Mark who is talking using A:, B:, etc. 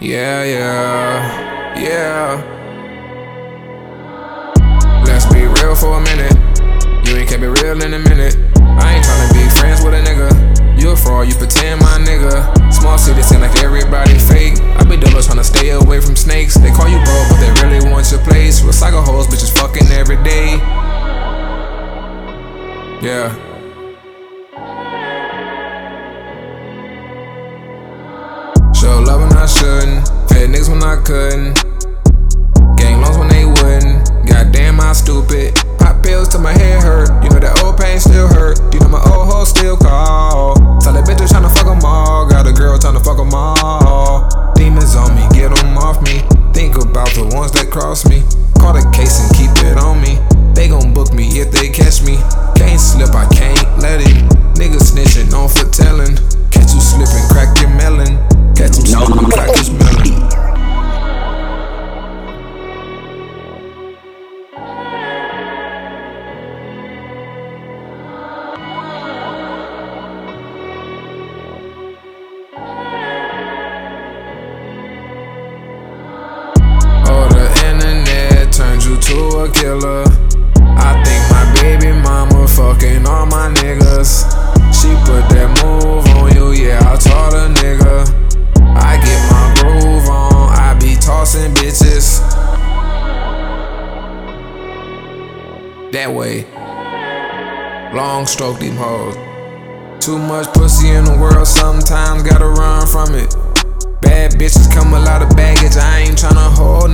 A: Yeah, yeah, yeah. Let's be real for a minute. You ain't kept it real in a minute. I ain't tryna be friends with a nigga. You a fraud, you pretend my nigga. Yeah. Show love when I shouldn't. Fed niggas when I couldn't. Gang loans when they wouldn't. Goddamn, I stupid. Pop pills till my head hurt. You know that old pain still hurt. You know my old hoe still call. Tell that bitch tryna fuck them all. Got a girl tryna fuck them all. Demons on me, get them off me. Think about the ones that cross me. Call the case to a killer. I think my baby mama fucking all my niggas. She put that move on you, yeah, I taught a nigga. I get my groove on, I be tossing bitches. That way. Long stroke them hoes. Too much pussy in the world, sometimes gotta run from it. Bad bitches come a lot of baggage, I ain't tryna hold.